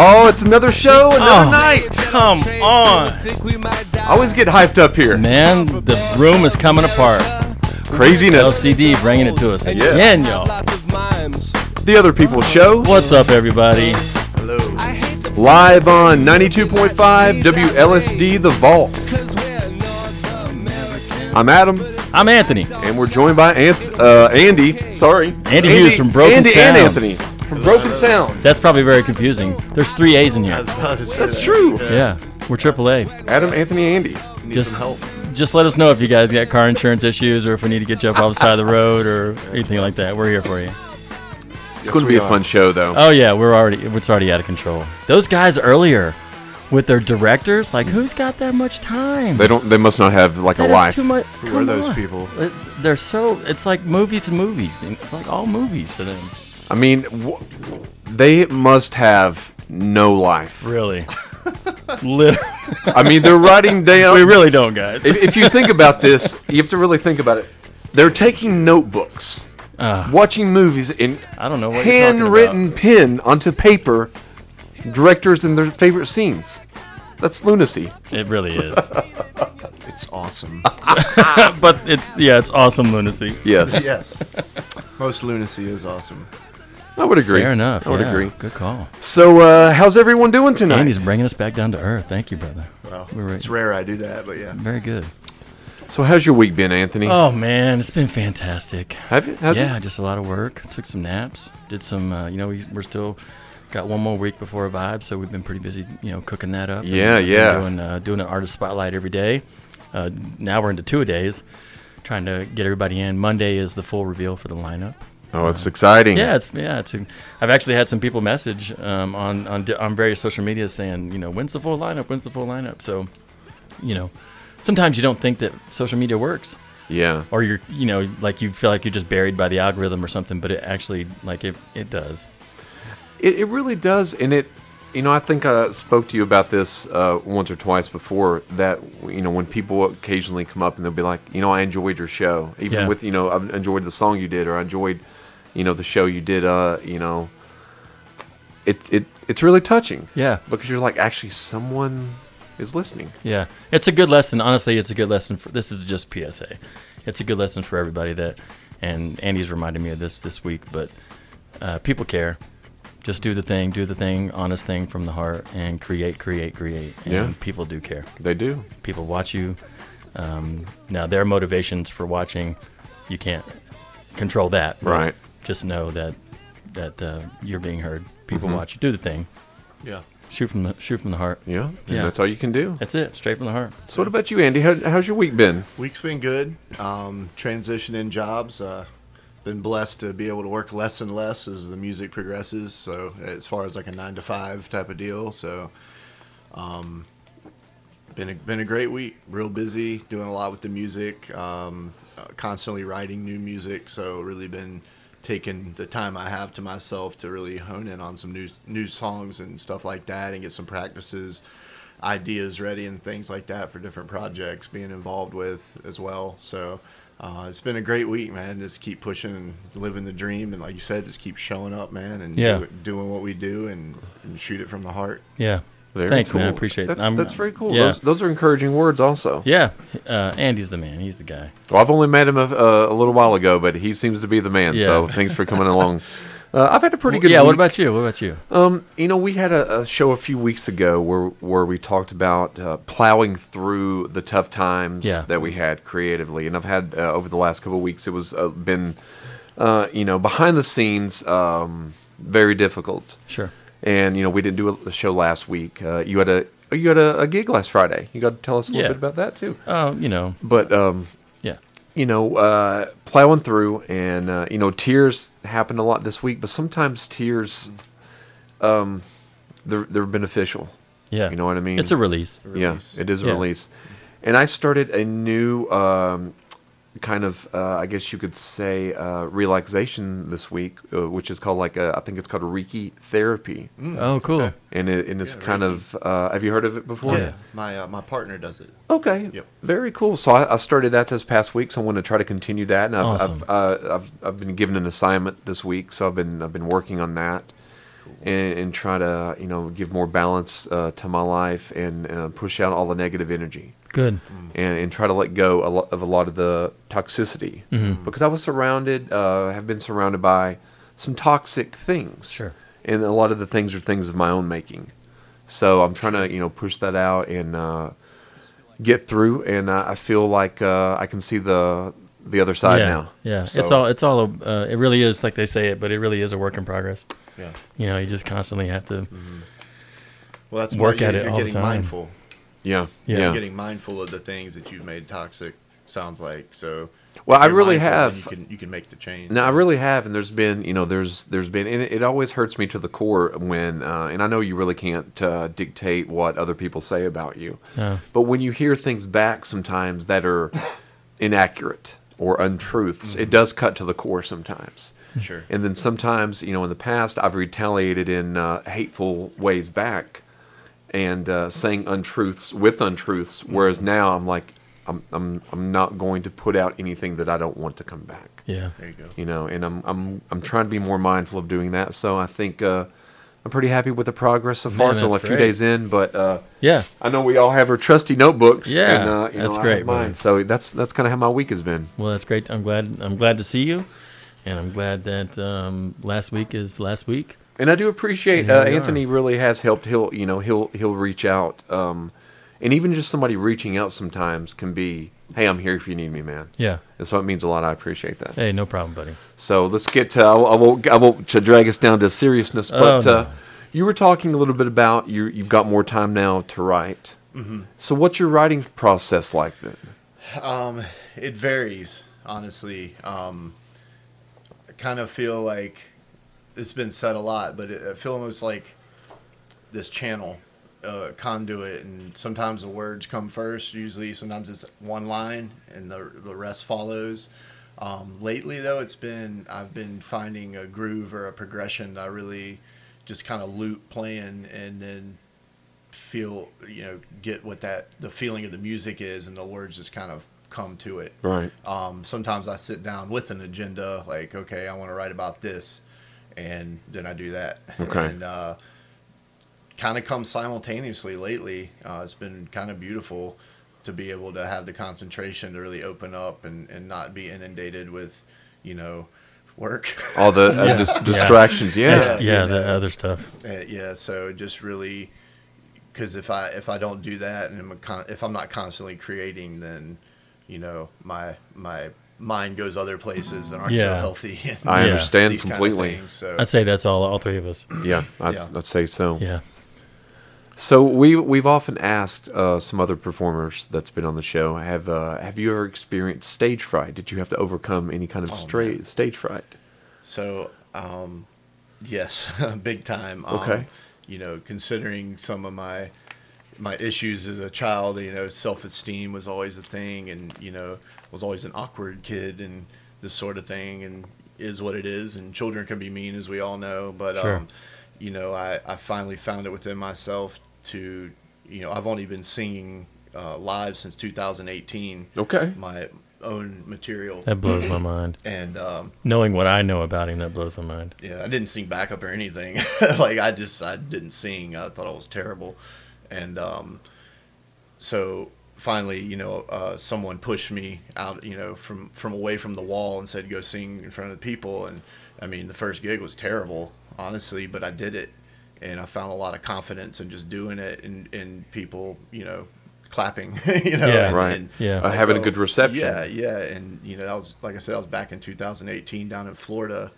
Oh, it's another show, another Oh. night. Come on. I always get hyped up here. Man, the room is coming apart. Craziness. LCD bringing it to us again, y'all. The other people's show. What's up, everybody? Hello. Live on 92.5 WLSD The Vault. I'm Adam, I'm Anthony. and we're joined by Anth- uh, Andy. Sorry, Andy Hughes from Broken Andy Sound. and Anthony from Broken Sound. That's probably very confusing. There's three A's in I here. was about to say That's that. true. Yeah, we're AAA. Adam, Anthony, Andy. Need Just- some help. Just let us know if you guys got car insurance issues or if we need to get you up off the side of the road or anything like that. We're here for you. It's going to be a fun show, though. Oh yeah, we're already it's already out of control. Those guys earlier with their directors, like who's got that much time? They don't. They must not have like a That is life. too much. Who are come those on. people? It- They're so. It's like movies and movies. It's like all movies for them. I mean, w- they must have no life. Really. Literally. I mean, they're writing down. we really don't, guys. if, if you think about this, you have to really think about it. They're taking notebooks, Uh, watching movies, and I don't know what you're talking handwritten pen onto paper, directors and their favorite scenes. That's lunacy. It really is. It's awesome. but it's yeah, it's awesome lunacy. Yes, yes. Most lunacy is awesome. I would agree. Fair enough. I would yeah. agree. Good call. So, uh, how's everyone doing tonight? Andy's bringing us back down to earth. Thank you, brother. Well, We're right. it's rare I do that, but yeah. Very good. So, how's your week been, Anthony? Oh man, it's been fantastic. have you? Has yeah, it? just a lot of work. Took some naps. Did some. Uh, you know, we, we're still got one more week before a vibe, so we've been pretty busy. You know, cooking that up. Yeah, been yeah. Doing uh, doing an artist spotlight every day. Uh, now we're into two a days, trying to get everybody in. Monday is the full reveal for the lineup. Oh, it's exciting. Yeah, it's yeah. It's. I've actually had some people message um, on on on various social media saying, you know, when's the full lineup? When's the full lineup? So, you know, sometimes you don't think that social media works Yeah. or you're you know like you feel like you're just buried by the algorithm or something but it actually like it, it does It, it really does, and it. You know, I think I spoke to you about this uh, once or twice before. That you know, when people occasionally come up and they'll be like, you know, I enjoyed your show, even Yeah. with you know, I enjoyed the song you did, or I enjoyed, you know, the show you did. Uh, you know, it it it's really touching. yeah because you're like, actually, someone is listening. yeah it's a good lesson honestly it's a good lesson for this is just psa it's a good lesson for everybody that and andy's reminded me of this this week but uh, people care just do the thing do the thing honest thing from the heart and create create create and Yeah. people do care They do. people watch you um, now their motivations for watching you can't control that Right. Just know that that uh, you're being heard people Mhm. watch you do the thing Yeah. shoot from the shoot from the heart Yeah, Yeah. that's all you can do. that's it straight from the heart So, what about you, Andy? How, how's your week been? Week's been good. Um, transitioning jobs. Uh, been blessed to be able to work less and less as the music progresses. So as far as like a nine to five type of deal. So, um, been a, been a great week. Real busy, doing a lot with the music. Um, uh, constantly writing new music. So really been taking the time I have to myself to really hone in on some new new songs and stuff like that, and get some practices ideas ready and things like that for different projects being involved with as well. So uh, it's been a great week, man. Just keep pushing and living the dream, and like you said, just keep showing up, man, and Yeah. do doing what we do and, and shoot it from the heart. yeah Very Thanks, man. I cool. appreciate it. that's, I'm- That's very cool. yeah. Those, those are encouraging words, also. yeah uh, andy's the man he's the guy Well, I've only met him a, uh, a little while ago, but he seems to be the man. So thanks for coming along. Uh, I've had a pretty good. yeah what about you what about you Um, you know, we had a, a show a few weeks ago where where we talked about uh, plowing through the tough times Yeah. that we had creatively, and I've had uh, over the last couple of weeks. It was uh, been, uh, you know, behind the scenes, um, very difficult. sure And you know, we didn't do a, a show last week. Uh, you had a you had a, a gig last Friday. You got to tell us a little Yeah. bit about that too. oh you know But um, yeah you know, uh, plowing through, and uh, you know, tears happened a lot this week. But sometimes tears, um, they're they're beneficial. yeah You know what I mean? it's a release yeah, it is a Yeah. release. And I started a new um, kind of, uh, I guess you could say, uh, relaxation this week, uh, which is called like a, I think it's called Reiki therapy, Oh, cool. okay. and it and it's Yeah, kind Reiki. of. Uh, have you heard of it before? Yeah. My uh, my partner does it. Okay. Yep. Very cool. So I, I started that this past week, so I want to try to continue that. And I've Awesome. I've, uh, I've I've been given an assignment this week, so I've been I've been working on that, and, and try to you know give more balance uh, to my life and uh, push out all the negative energy. Good. and, and try to let go a lot of a lot of the toxicity Mhm. because I was surrounded, uh, have been surrounded by some toxic things. Sure. And a lot of the things are things of my own making. So I'm trying to you know push that out and uh, get through, and uh, I feel like uh, I can see the the other side yeah. now. Yeah. So- It's all. It's all. A, uh, it really is like they say it, but it really is a work in progress. Yeah. You know, you just constantly have to. Well, that's Work where at you're, it you're all the time. mindful. Yeah. Yeah. Yeah. Getting mindful of the things that you've made toxic. Sounds like so. Well, I really have. You can you can make the change. No, I really have, and there's been, you know, there's there's been, and it, it always hurts me to the core when, uh, and I know you really can't uh, dictate what other people say about you, No. but when you hear things back sometimes that are inaccurate or untruths, it does cut to the core sometimes. Sure. And then sometimes, you know, in the past, I've retaliated in uh, hateful ways back and uh, saying untruths with untruths, whereas now I'm like, I'm, I'm, I'm not going to put out anything that I don't want to come back Yeah. There you go. you know, and I'm I'm I'm trying to be more mindful of doing that. So I think uh, I'm pretty happy with the progress so far. Man, it's only a few days in, but uh, Yeah. I know we all have our trusty notebooks. Yeah, and, uh, you that's know, great, mine. So that's that's kind of how my week has been. Well, that's great. I'm glad. I'm glad to see you, and I'm glad that um, last week is last week. And I do appreciate uh, we Anthony. Really has helped. He'll you know he'll he'll reach out, um, and even just somebody reaching out sometimes can be, hey, I'm here if you need me, man. Yeah. And so it means a lot. I appreciate that. Hey, no problem, buddy. So let's get to. I won't, I won't, I won't to drag us down to seriousness, but Oh, no. uh, you were talking a little bit about you. You've got more time now to write. Mm-hmm. So what's your writing process like then? Um, it varies, honestly. Um, I kind of feel like it's been said a lot, but it, I feel almost like this channel, uh, conduit, and sometimes the words come first. Usually, sometimes it's one line, and the the rest follows. Um, lately, though, it's been I've been finding a groove or a progression that I really just kind of loop playing, and then feel you know get what that the feeling of the music is and the words just kind of come to it Right. um, sometimes i sit down with an agenda like okay i want to write about this and then i do that Okay. and uh, kind of comes simultaneously lately uh, it's been kind of beautiful to be able to have the concentration to really open up and, and not be inundated with you know work All the uh, Yeah. dis- distractions. Yeah. Yeah, Yeah, the know. other stuff. Uh, yeah, so just really, because if I if I don't do that and I'm a con- if I'm not constantly creating, then you know my my mind goes other places and aren't so healthy. and I Yeah. understand these kind of completely. things, so I'd say that's all. All three of us. Yeah, I'd, Yeah. I'd say so. Yeah. So we we've often asked uh, some other performers that's been on the show have uh, have you ever experienced stage fright? Did you have to overcome any kind of Oh, stra- stage fright? So, um, yes, big time. Um, Okay. You know, considering some of my my issues as a child, you know, self esteem was always a thing, and you know, was always an awkward kid, and this sort of thing, and is what it is. And children can be mean, as we all know. But Sure. um, you know, I I finally found it within myself to, you know, I've only been singing uh, live since 2018. Okay. My own material, That blows my mind. and um, Knowing what I know about him, that blows my mind. yeah, I didn't sing backup or anything. like I just I didn't sing. I thought I was terrible, and um, so finally, you know, uh, someone pushed me out, you know, from from away from the wall and said, "Go sing in front of the people." And I mean, the first gig was terrible, honestly, but I did it, and I found a lot of confidence in just doing it, and and people, you know, clapping, you know, Yeah. and- Right. and Yeah. Uh, having a good reception. yeah, yeah, and you know that was like I said, I was back in 2018 down in Florida,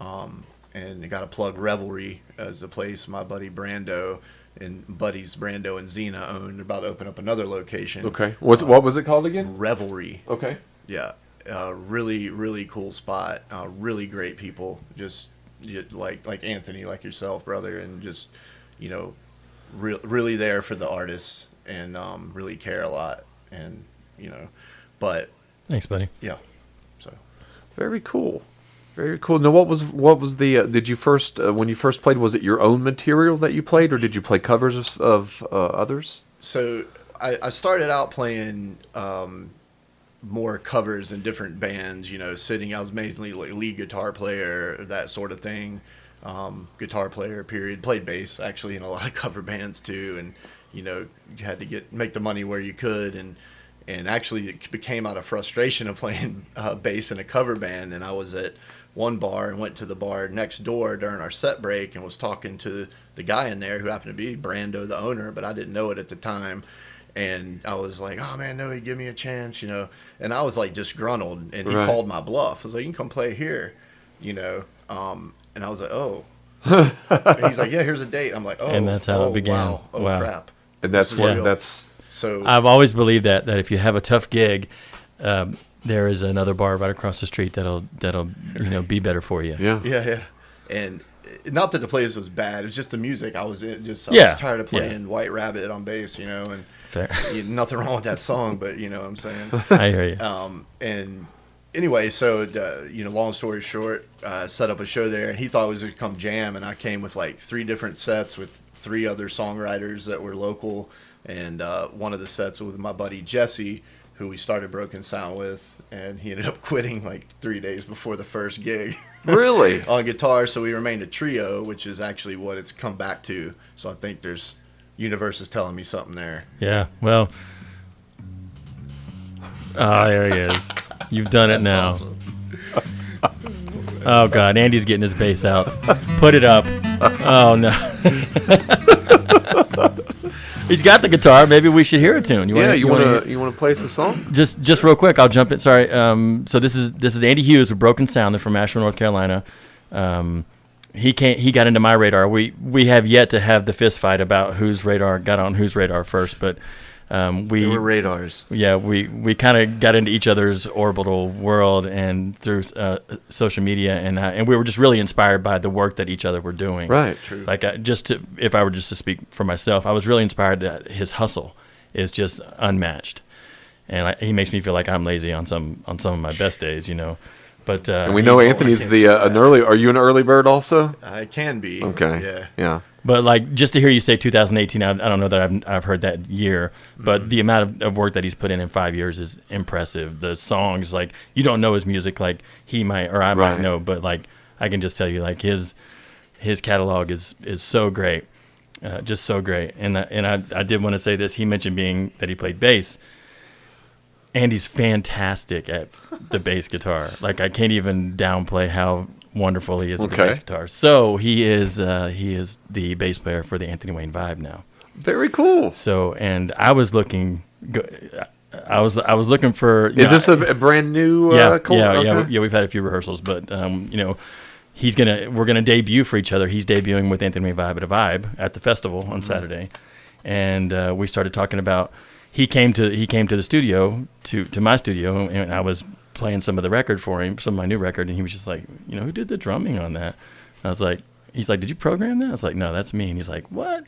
um, and I got to plug Revelry as a place my buddy Brando and buddies Brando and Zena own. They're about to open up another location. Okay. What what was it called again? Revelry, Okay. yeah, uh, really really cool spot. Uh, really great people, just you, like like Anthony, like yourself, brother, and just you know, re- really there for the artists and um, really care a lot, and you know, but Thanks, buddy. Yeah. So Very cool. Very cool. Now, what was what was the? Uh, did you first uh, when you first played? Was it your own material that you played, or did you play covers of, of uh, others? so I, I started out playing um, more covers in different bands. You know, sitting. I was mainly like lead guitar player, that sort of thing. Um, guitar player, period. Played bass actually in a lot of cover bands too, and you know, you had to get make the money where you could, and and actually it became out of frustration of playing uh, bass in a cover band. And I was at one bar and went to the bar next door during our set break and was talking to the guy in there who happened to be Brando, the owner, but I didn't know it at the time. And I was like, "Oh man, no, he give me a chance," you know. And I was like disgruntled, and he Right. called my bluff. I was like, "You can come play here," you know. Um, and I was like, "Oh." And he's like, "Yeah, here's a date." I'm like, "Oh." And that's how it oh, began. Wow. Oh Wow. crap. And that's This what real. that's So I've always believed that that if you have a tough gig, um, there is another bar right across the street that'll that'll you know be better for you. yeah. Yeah, yeah. And not that the place was bad. It was just the music. I was in, just I Yeah, was tired of yeah. playing White Rabbit on bass, you know, and Fair. you, nothing wrong with that song, but you know what I'm saying. I hear you. Um, and anyway, so uh, you know, long story short, uh, set up a show there, and he thought it was gonna come jam, and I came with like three different sets with three other songwriters that were local, and uh, one of the sets was with my buddy Jesse, who we started Broken Sound with, and he ended up quitting like three days before the first gig. Really? on guitar, so we remained a trio, which is actually what it's come back to. So I think there's universe is telling me something there. Yeah. Well. Oh, there he is. You've done it now. Oh God, Andy's getting his bass out. Put it up. Oh no. He's got the guitar. Maybe we should hear a tune. yeah. wanna- You wanna to you want to play us a song? just just real quick, I'll jump in. Sorry. Um, so this is this is Andy Hughes with Broken Sound. They're from Asheville, North Carolina. Um, he can't. He got into my radar. We we have yet to have the fist fight about whose radar got on whose radar first, but um, we They were radars. yeah we we kind of got into each other's orbital world and through uh, social media and uh, and we were just really inspired by the work that each other were doing. Right. True. Like I, just to, if I were just to speak for myself, I was really inspired that his hustle is just unmatched, and I, he makes me feel like I'm lazy on some on some of my best days, you know. But uh, And we know Anthony's the uh, an early. Are you an early bird also? I can be. Okay. Yeah. Yeah. But like just to hear you say 2018, I, I don't know that I've, I've heard that year, but the amount of, of work that he's put in in five years is impressive. The songs, like you don't know his music like he might or I Right. might know, but like I can just tell you, like his his catalog is is so great, uh, just so great. And I, and I I did want to say this. He mentioned being that he played bass. Andy's fantastic at the bass guitar. Like I can't even downplay how wonderful he is at the bass guitar. So he is uh, he is the bass player for the Anthony Wayne Vibe now. Very cool. So and I was looking, go, I was I was looking for. Is know, this a, a brand new? yeah, uh, yeah, yeah, okay. yeah. We've had a few rehearsals, but um, you know, he's gonna we're gonna debut for each other. He's debuting with Anthony Wayne Vibe at a Vibe at the festival Mm-hmm. on Saturday, and uh, we started talking about. He came to he came to the studio to to my studio, and I was playing some of the record for him, some of my new record, and he was just like, you know, who did the drumming on that? I was like, he's like, did you program that? I was like, no, that's me. And he's like, what?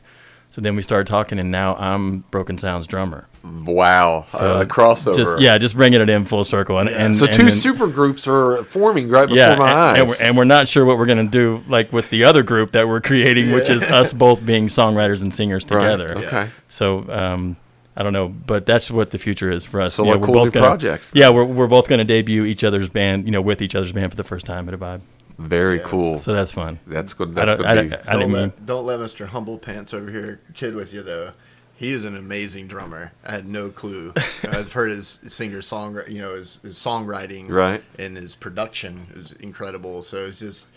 So then we started talking, and now I'm Broken Sound's drummer. Wow. So uh, crossover. Just yeah, just bringing it in full circle, and, and So and two super groups are forming right before yeah, my and, eyes. and, we're, and we're not sure what we're gonna do like with the other group that we're creating, which is us both being songwriters and singers Right, together. Okay. So um, I don't know, but that's what the future is for us. So You know, what we're cool both new gonna, projects, Yeah, we're we're both gonna debut each other's band, you know, with each other's band for the first time at a vibe. Very Yeah. cool. So that's fun. that's good. I That's don't, good. I, don't, I don't mean. let don't let Mr. Humble Pants over here kid with you though. He is an amazing drummer. I had no clue. I've heard his singer song, you know, his, his songwriting, Right. and his production is incredible. So it's just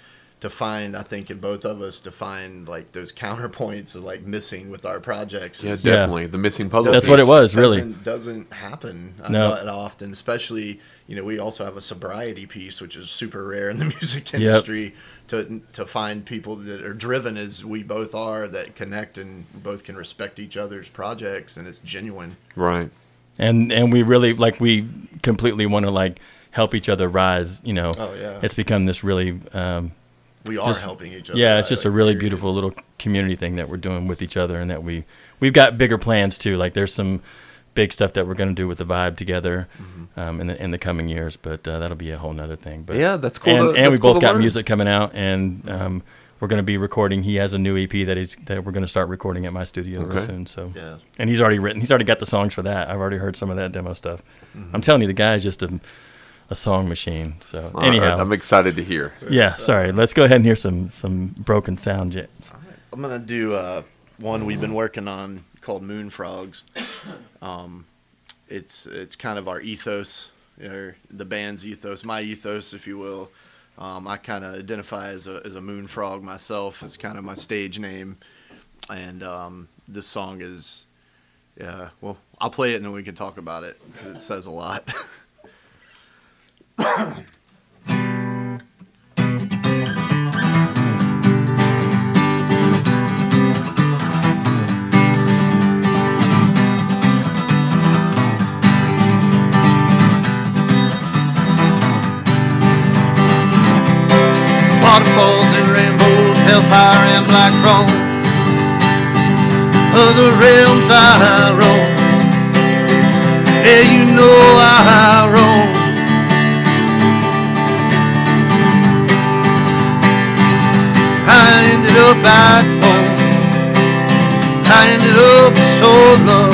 to find, I think, in both of us, to find like those counterpoints of like missing with our projects. yeah, is- definitely the missing puzzle. That's piece. what it was, really. doesn't, doesn't happen uh, No. not often, especially you know we also have a sobriety piece, which is super rare in the music industry. To to find people that are driven as we both are, that connect and both can respect each other's projects, and it's genuine. Right. and and we really like we completely want to like help each other rise. You know, Oh, yeah. it's become this really. Um, We are Just- helping each other. yeah, it's just a really beautiful little community thing that we're doing with each other, and that we we've got bigger plans too. Like there's some big stuff that we're going to do with the vibe together um, in the in the coming years. But uh, that'll be a whole nother thing. But Yeah, that's cool And, to- and that's we cool both got learn. music coming out, and um, we're going to be recording. He has a new EP that he's that we're going to start recording at my studio real soon. So Yeah. and he's already written. He's already got the songs for that. I've already heard some of that demo stuff. Mm-hmm. I'm telling you, the guy's just a a song machine. So All right, anyhow, I'm excited to hear. yeah. Sorry, let's go ahead and hear some some broken sound, James. I'm gonna do uh, one we've been working on called Moon Frogs. Um, it's it's kind of our ethos, or the band's ethos, my ethos, if you will. Um, I kind of identify as a as a moon frog myself. It's kind of my stage name, and um, this song is, yeah. Well, I'll play it and then we can talk about it 'cause it says a lot. Waterfalls and rainbows, hellfire and black throne. Other realms I roam. Yeah, you know I roam. I ended up back home. I ended up so low.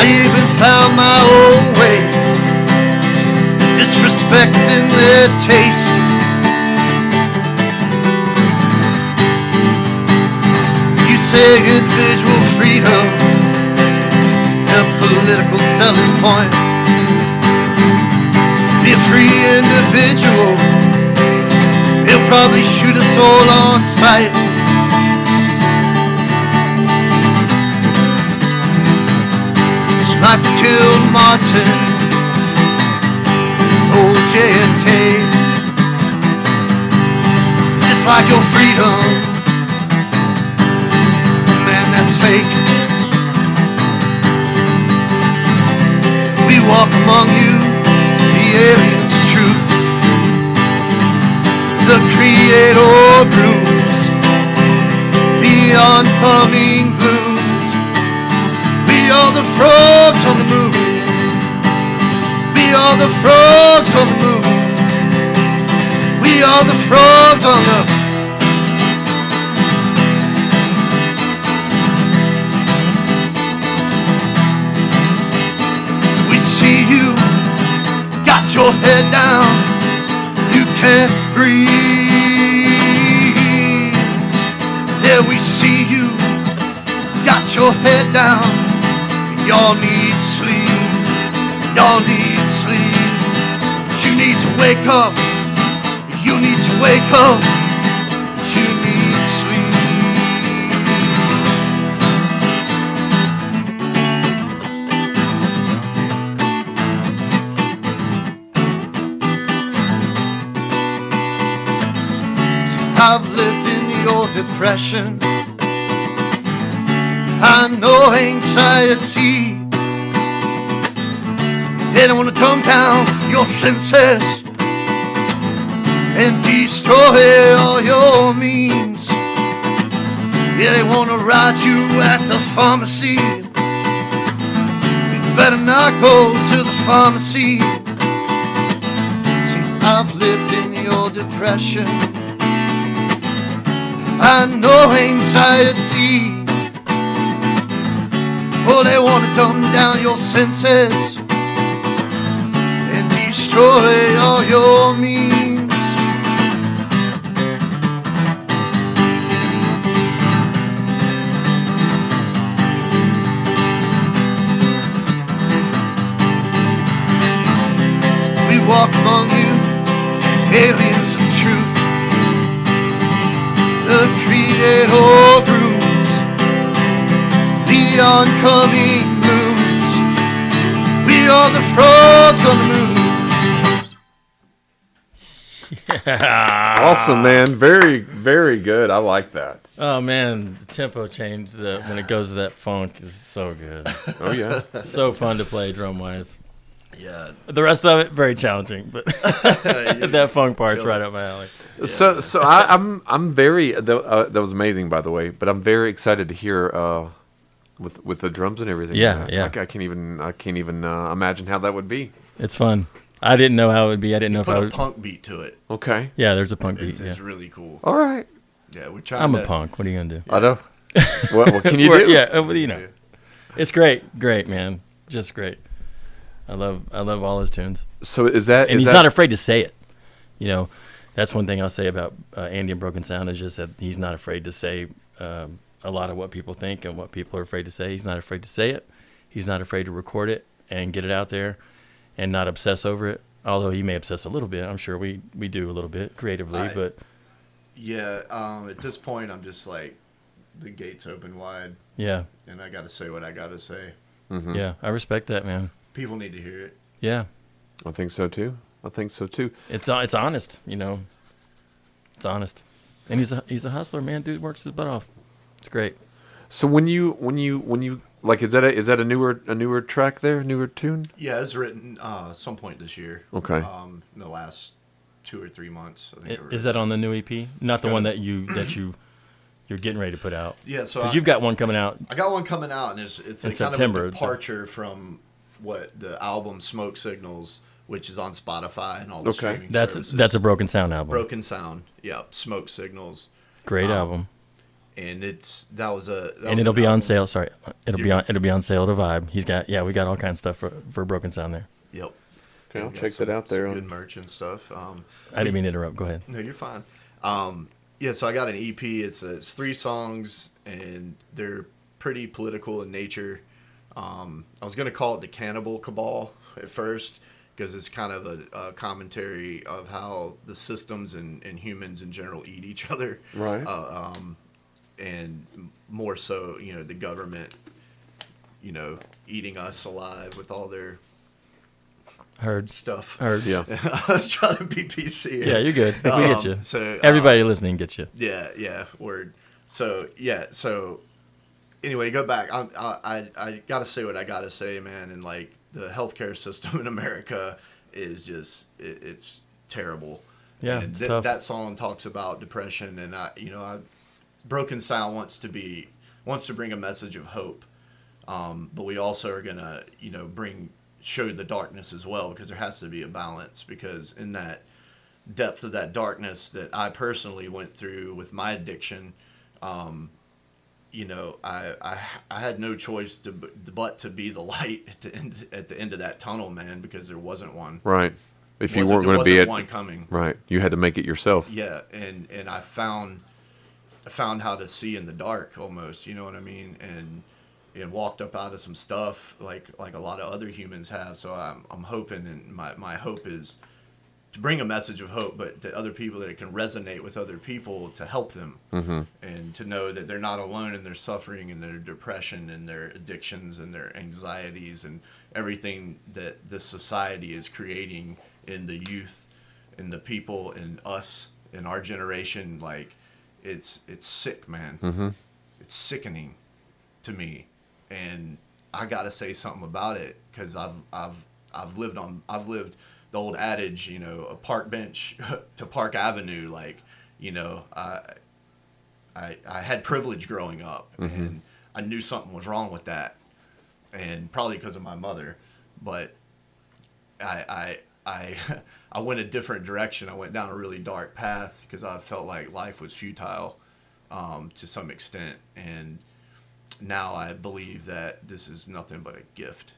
I even found my own way disrespecting their taste. You say individual freedom, a political selling point. Be a free individual, probably shoot us all on sight. Just like they killed Martin old JFK. Just like your freedom, man, that's fake. We walk among you, the aliens. The creator brews, the oncoming blues. We are the frogs on the moon. We are the frogs on the moon. We are the frogs on the. We see you, got your head down. You can't breathe. Yeah, we see you, got your head down. Y'all need sleep. Y'all need sleep. You need to wake up. You need to wake up. Depression. I know anxiety. They don't want to dumb down your senses and destroy all your means. Yeah, they want to ride you at the pharmacy. You better not go to the pharmacy. See, I've lived in your depression. I know anxiety. Oh, they want to dumb down your senses and destroy all your means. We walk among you, aliens. The creator brews, the oncoming blooms. We are the frogs on the moon. Yeah. Awesome, man. Very, very good. I like that. Oh man, the tempo change the, when it goes to that funk is so good. Oh yeah. so fun to play drum wise. Yeah. The rest of it very challenging, but that funk part's Feel right up my alley. So, so I, I'm I'm very that, uh, that was amazing by the way, but I'm very excited to hear uh, with with the drums and everything. Yeah, I- yeah. I, I can't even I can't even uh, imagine how that would be. It's fun. I didn't know how it would be. I didn't know if Put I a would. punk beat to it. Okay. Yeah, there's a punk beat. It's, Yeah. it's really cool. All right. Yeah, we're trying. I'm to, a punk. What are you gonna do? I know. what, what can you do? Yeah, uh, well, you know, Yeah. it's great, great, man, just great. I love, I love all his tunes, So is that and is he's that, not afraid to say it. You know, that's one thing I'll say about uh, Andy and Broken Sound is just that he's not afraid to say um, a lot of what people think and what people are afraid to say. He's not afraid to say it. He's not afraid to record it and get it out there, and not obsess over it. Although he may obsess a little bit, I'm sure we we do a little bit creatively, I- but Yeah. Um, at this point, I'm just like, the gates open wide, yeah, and I got to say what I got to say. Mhm. yeah, I respect that, man. People need to hear it. Yeah, I think so too. I think so too. It's uh, it's honest, you know. It's honest, and he's a he's a hustler, man. Dude works his butt off. It's great. So when you when you when you like is that a is that a newer a newer track there newer tune? Yeah, it's written uh, some point this year. Okay. Um, in the last two or three months. I think I- I Is that on the new EP? Not the one a- that you that you you're getting ready to put out. Yeah, so I, Because you've got one coming out. I got one coming out, and it's it's In a kind September. of a departure from what the album Smoke Signals, which is on Spotify and all the Okay. streaming That's services. that's a broken sound album. broken sound. Yeah, Smoke Signals, Great um, album, and it's that was a that and was it'll an be on sale. Sorry, it'll be You're- on it'll be on sale to Vibe. He's got yeah, we got all kinds of stuff for for broken sound there. Yep. Okay, I'll check some- that out there. some Good merch and stuff. Um, I didn't mean to interrupt. Go ahead. No, you're fine. Um, yeah, so I got an EP. It's, a, it's three songs, and they're pretty political in nature. Um, I was going to call it the Cannibal Cabal at first because it's kind of a, a commentary of how the systems and, and humans in general eat each other. Right. Uh, um, and more so, you know, the government, you know, eating us alive with all their Heard stuff. heard. Yeah. I was trying to be PC. Yeah, you're good. We Um, get you. So Everybody listening gets you. yeah, yeah, word. So yeah, so anyway, go back. I I I, I got to say what I got to say, man. And like the healthcare system in America is just it, it's terrible. Yeah, and th- that song talks about depression, and I you know I Broken Sound wants to be wants to bring a message of hope, um, but we also are gonna you know bring show the darkness as well because there has to be a balance because in that depth of that darkness that I personally went through with my addiction, um, you know, I, I I had no choice to but to be the light at the end at the end of that tunnel, man, because there wasn't one. Right. If you weren't going to be at one coming. right, you had to make it yourself. Yeah, and and I found I found how to see in the dark almost, you know what I mean, and and walked up out of some stuff like like a lot of other humans have. So I'm I'm hoping, and my my hope is to bring a message of hope, but to other people that it can resonate with other people to help them, hmm and to know that they're not alone in their suffering and their depression and their addictions and their anxieties and everything that this society is creating in the youth and the people and us in our generation like it's it's sick man. Hmm it's sickening to me. And i gotta say something about it because i've i've i've lived on i've lived the old adage you know a park bench to park avenue like you know i i i had privilege growing up and i knew something was wrong with that and probably because of my mother but i i i i went a different direction i went down a really dark path because i felt like life was futile um, to some extent. And now I believe that this is nothing but a gift.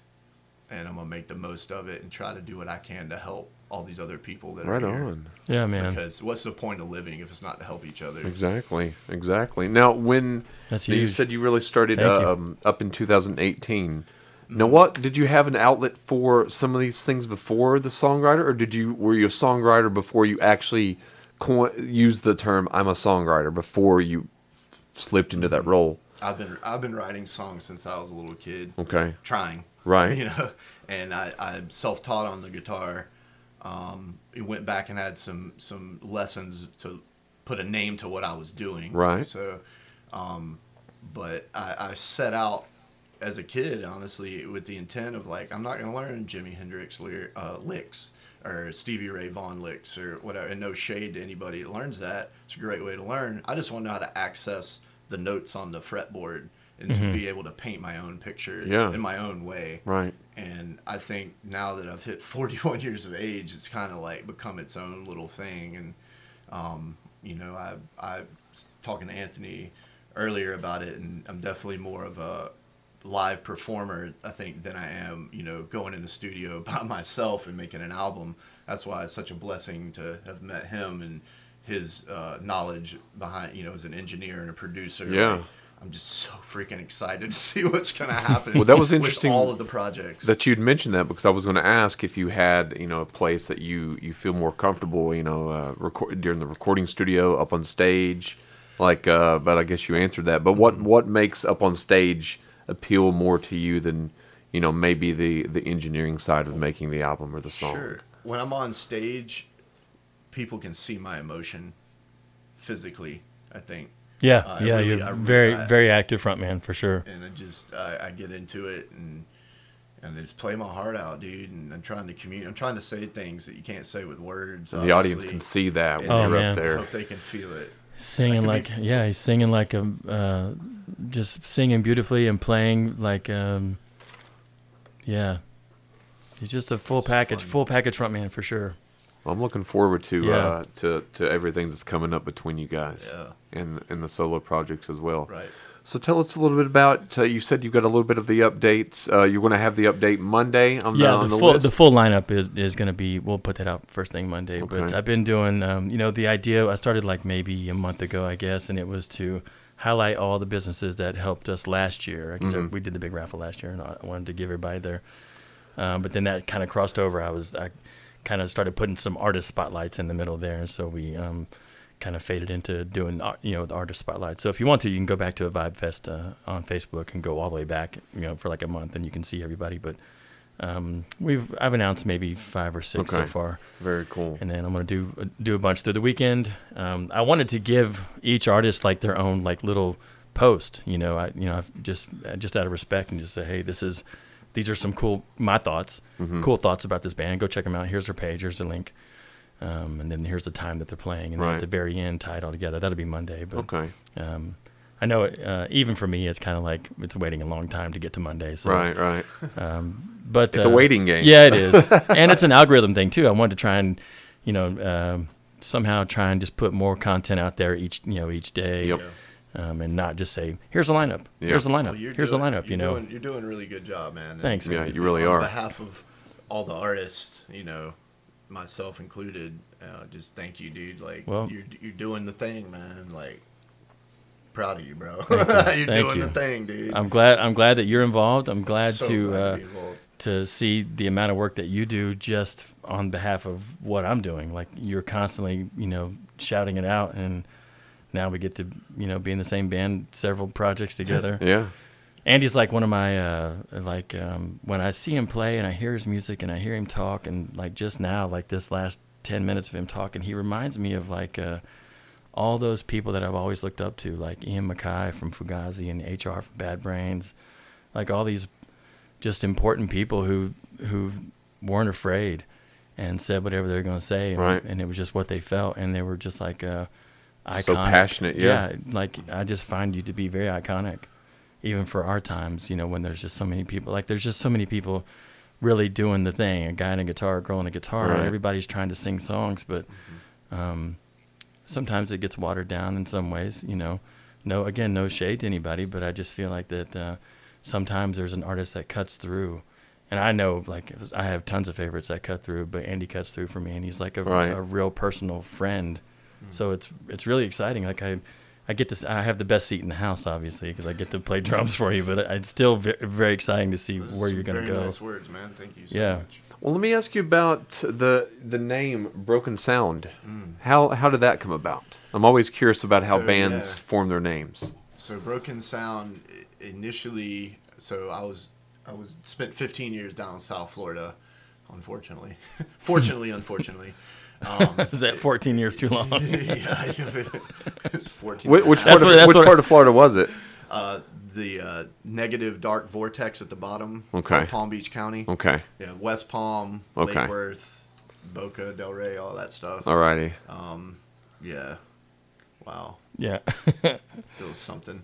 And I'm going to make the most of it and try to do what I can to help all these other people that Right are here. Right on. Yeah, man. Because what's the point of living if it's not to help each other? Exactly. Exactly. Now, when That's you huge. said you really started Thank you. um, up in 2018. Mm-hmm. Now, what did you have an outlet for some of these things before the songwriter, or did you were you a songwriter before you actually co- used the term "I'm a songwriter" before you f- slipped into Mm-hmm. that role? I've been I've been writing songs since I was a little kid. Okay. trying. Right. You know, and I, I'm self-taught on the guitar. Um, went back and had some some lessons to put a name to what I was doing. Right. So, um, but I, I set out as a kid, honestly, with the intent of like, I'm not going to learn Jimi Hendrix uh, licks or Stevie Ray Vaughan licks or whatever. And no shade to anybody that learns that. It's a great way to learn. I just want to know how to access the notes on the fretboard and to be able to paint my own picture Yeah. in my own way. Right. And I think now that I've hit 41 years of age, it's kind of like become its own little thing. And, um, you know, I, I was talking to Anthony earlier about it, and I'm definitely more of a live performer, I think, than I am, you know, going in the studio by myself and making an album. That's why it's such a blessing to have met him and his uh, knowledge behind, you know, as an engineer and a producer. Yeah. Like, I'm just so freaking excited to see what's going to happen. Well, that was with interesting all of the projects. that you'd mentioned that because I was going to ask if you had you know a place that you you feel more comfortable you know uh, record during the recording studio up on stage like uh, but I guess you answered that but what what makes up on stage appeal more to you than you know maybe the the engineering side of making the album or the song Sure. When I'm on stage, people can see my emotion physically. I think, Yeah, I yeah, really- you're really- very, I- very active frontman for sure. and I just I, I get into it and and I just play my heart out, dude. And I'm trying to communicate. I'm trying to say things that you can't say with words. the audience can see that when Oh, you're man. up I there hope they can feel it. Singing could like, yeah, he's singing like a, uh, just singing beautifully and playing like, um, yeah. He's just a full package, fun. full package frontman for sure. I'm looking forward to Yeah. uh, to to everything that's coming up between you guys Yeah. and and the solo projects as well Right. So tell us a little bit about. Uh, you said you got a little bit of the updates. Uh, you're going to have the update Monday on yeah, the, on the, the, full list. the full lineup is, is going to be. We'll put that out first thing Monday. But Okay. I've been doing, um, you know, the idea. I started like maybe a month ago, I guess, and it was to highlight all the businesses that helped us last year. Because Mhm. we did the big raffle last year, and I wanted to give everybody their. Um, but then that kind of crossed over. I was I kind of started putting some artist spotlights in the middle there, and so we um, kind of faded into doing uh, you know the artist spotlight. So if you want to, you can go back to a Vibe Fest uh, on Facebook and go all the way back, you know, for like a month, and you can see everybody. But um, we've I've announced maybe five or six so far, Very cool. and then I'm gonna do do a bunch through the weekend. Um, I wanted to give each artist like their own like little post, you know, I you know I've just uh, just out of respect and just say, hey, this is these are some cool my thoughts, Mhm. cool thoughts about this band. Go check them out. Here's their page. Here's the link. Um, and then here's the time that they're playing, and then Right. at the very end, tie it all together. That'll be Monday. But Okay. um, I know uh, even for me, it's kind of like it's waiting a long time to get to Monday. So, Right. Right. Um, but It's a uh, waiting game. Yeah, it is, and it's an algorithm thing too. I wanted to try and, you know, um, somehow try and just put more content out there each, you know, each day, Yep. Um, and not just say, "Here's a lineup. Yeah. Here's a lineup. Well, Here's doing- a lineup." You know, doing, you're doing a really good job, man. And- Thanks. Yeah, and you really on are. On behalf of all the artists, you know, myself included, uh, just thank you, dude. Like, Well- you're you're doing the thing, man. Like, proud of you, bro. you. you're Thank doing you. the thing, dude. I'm glad. I'm glad that you're involved. I'm glad So to glad uh, to see the amount of work that you do just on behalf of what I'm doing. Like you're constantly, you know, shouting it out, and now we get to, you know, be in the same band, several projects together. Yeah. Andy's like one of my uh, like um, when I see him play and I hear his music and I hear him talk and like just now like this last ten minutes of him talking, he reminds me of like uh, all those people that I've always looked up to, like Ian MacKaye from Fugazi and HR from Bad Brains, like all these just important people who who weren't afraid and said whatever they were going to say, and, Right. and it was just what they felt, and they were just like uh, iconic. So passionate, yeah. like I just find you to be very iconic, even for our times. You know, when there's just so many people, like there's just so many people really doing the thing. A guy and a guitar, a girl and a guitar. Right. and Everybody's trying to sing songs, but um, sometimes it gets watered down in some ways. You know, no, again, no shade to anybody, but I just feel like that uh, sometimes there's an artist that cuts through. And I know, like, I have tons of favorites that cut through, but Andy cuts through for me, and he's like a, Right. a real personal friend. So it's it's really exciting. Like I, I get this. I have the best seat in the house, obviously, because I get to play drums for you. But it's still very, very exciting to see Those where you're gonna go. Nice words, man. Thank you so Yeah. much. Well, let me ask you about the the name Broken Sound. Mm. How how did that come about? I'm always curious about how So, bands yeah. form their names. So Broken Sound initially. So I was I was spent 15 years down in South Florida. Unfortunately, fortunately, unfortunately. Um, Is that 14 years too long? yeah, it's 14. Which, which part, of, what- which part of Florida was it? Uh, the uh, negative dark vortex at the bottom. Okay. Palm Beach County. Okay. Yeah, West Palm, Okay. Lake Worth, Boca Delray, all that stuff. Alrighty. Um, yeah. Wow. yeah. It was something.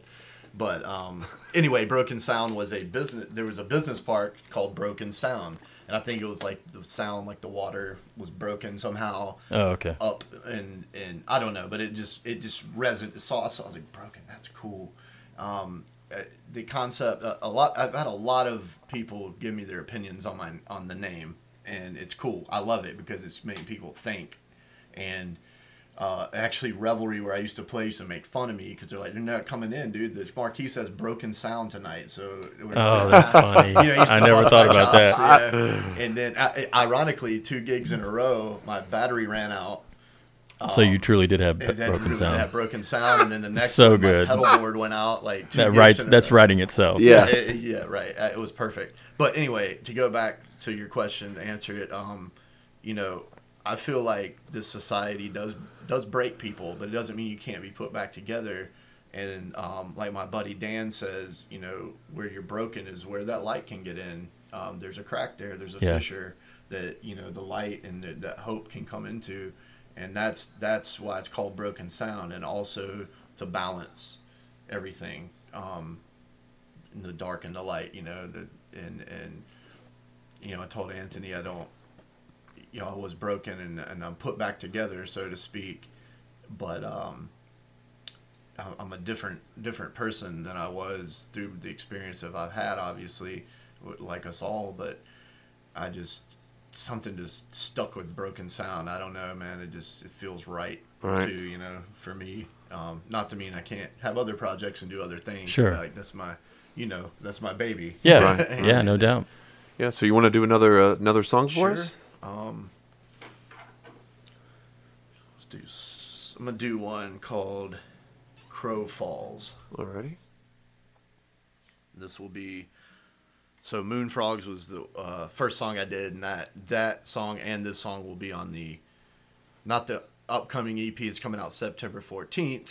But um, anyway, Broken Sound was a business. There was a business park called Broken Sound, and I think it was like the sound, like the water was broken somehow Oh, okay. up, and and I don't know, but it just it just resonated. Saw, so I was like, Broken, that's cool. Um, uh, the concept, a, a lot. I've had a lot of people give me their opinions on my on the name, and it's cool. I love it because it's making people think, and uh, actually revelry where I used to play used to make fun of me because they're like, they're not coming in, dude. The marquee says broken sound tonight, so Oh, that's funny. You know, I never thought my about that. yeah. and then, I, ironically, two gigs in a row, my battery ran out. So you truly did have And then broken we sound. had broken sound, and then the next So one, my good. pedal board went out. Like two That writes. That's row. writing itself. Yeah. It- it- yeah, right. Uh, It was perfect. But anyway, to go back to your question, to answer it, um, you know, I feel like this society does does break people, but it doesn't mean you can't be put back together. And um, like my buddy Dan says, you know, where you're broken is where that light can get in. Um, there's a crack there. There's a Yeah. fissure that you know the light and the, that hope can come into, and that's that's why it's called broken sound, and also to balance everything. Um, in the dark and the light, you know, the and and you know, I told Anthony I don't you know, I was broken and, and I'm put back together, so to speak. But um I- I'm a different different person than I was through the experience of I've had obviously like us all, but I just something just stuck with broken sound. I don't know, man. It just it feels right, Right. to you know for me. Um, not to mean I can't have other projects and do other things. Sure. like that's my, you know, that's my baby. Yeah. Right, Yeah. No doubt. Yeah. So you want to do another uh, another song for Sure. us? Um, let's do. I'm gonna do one called "Crow Falls." Alrighty. This will be. So Moon Frogs was the uh, first song I did, and that that song and this song will be on the, not the upcoming EP. It's coming out September 14th,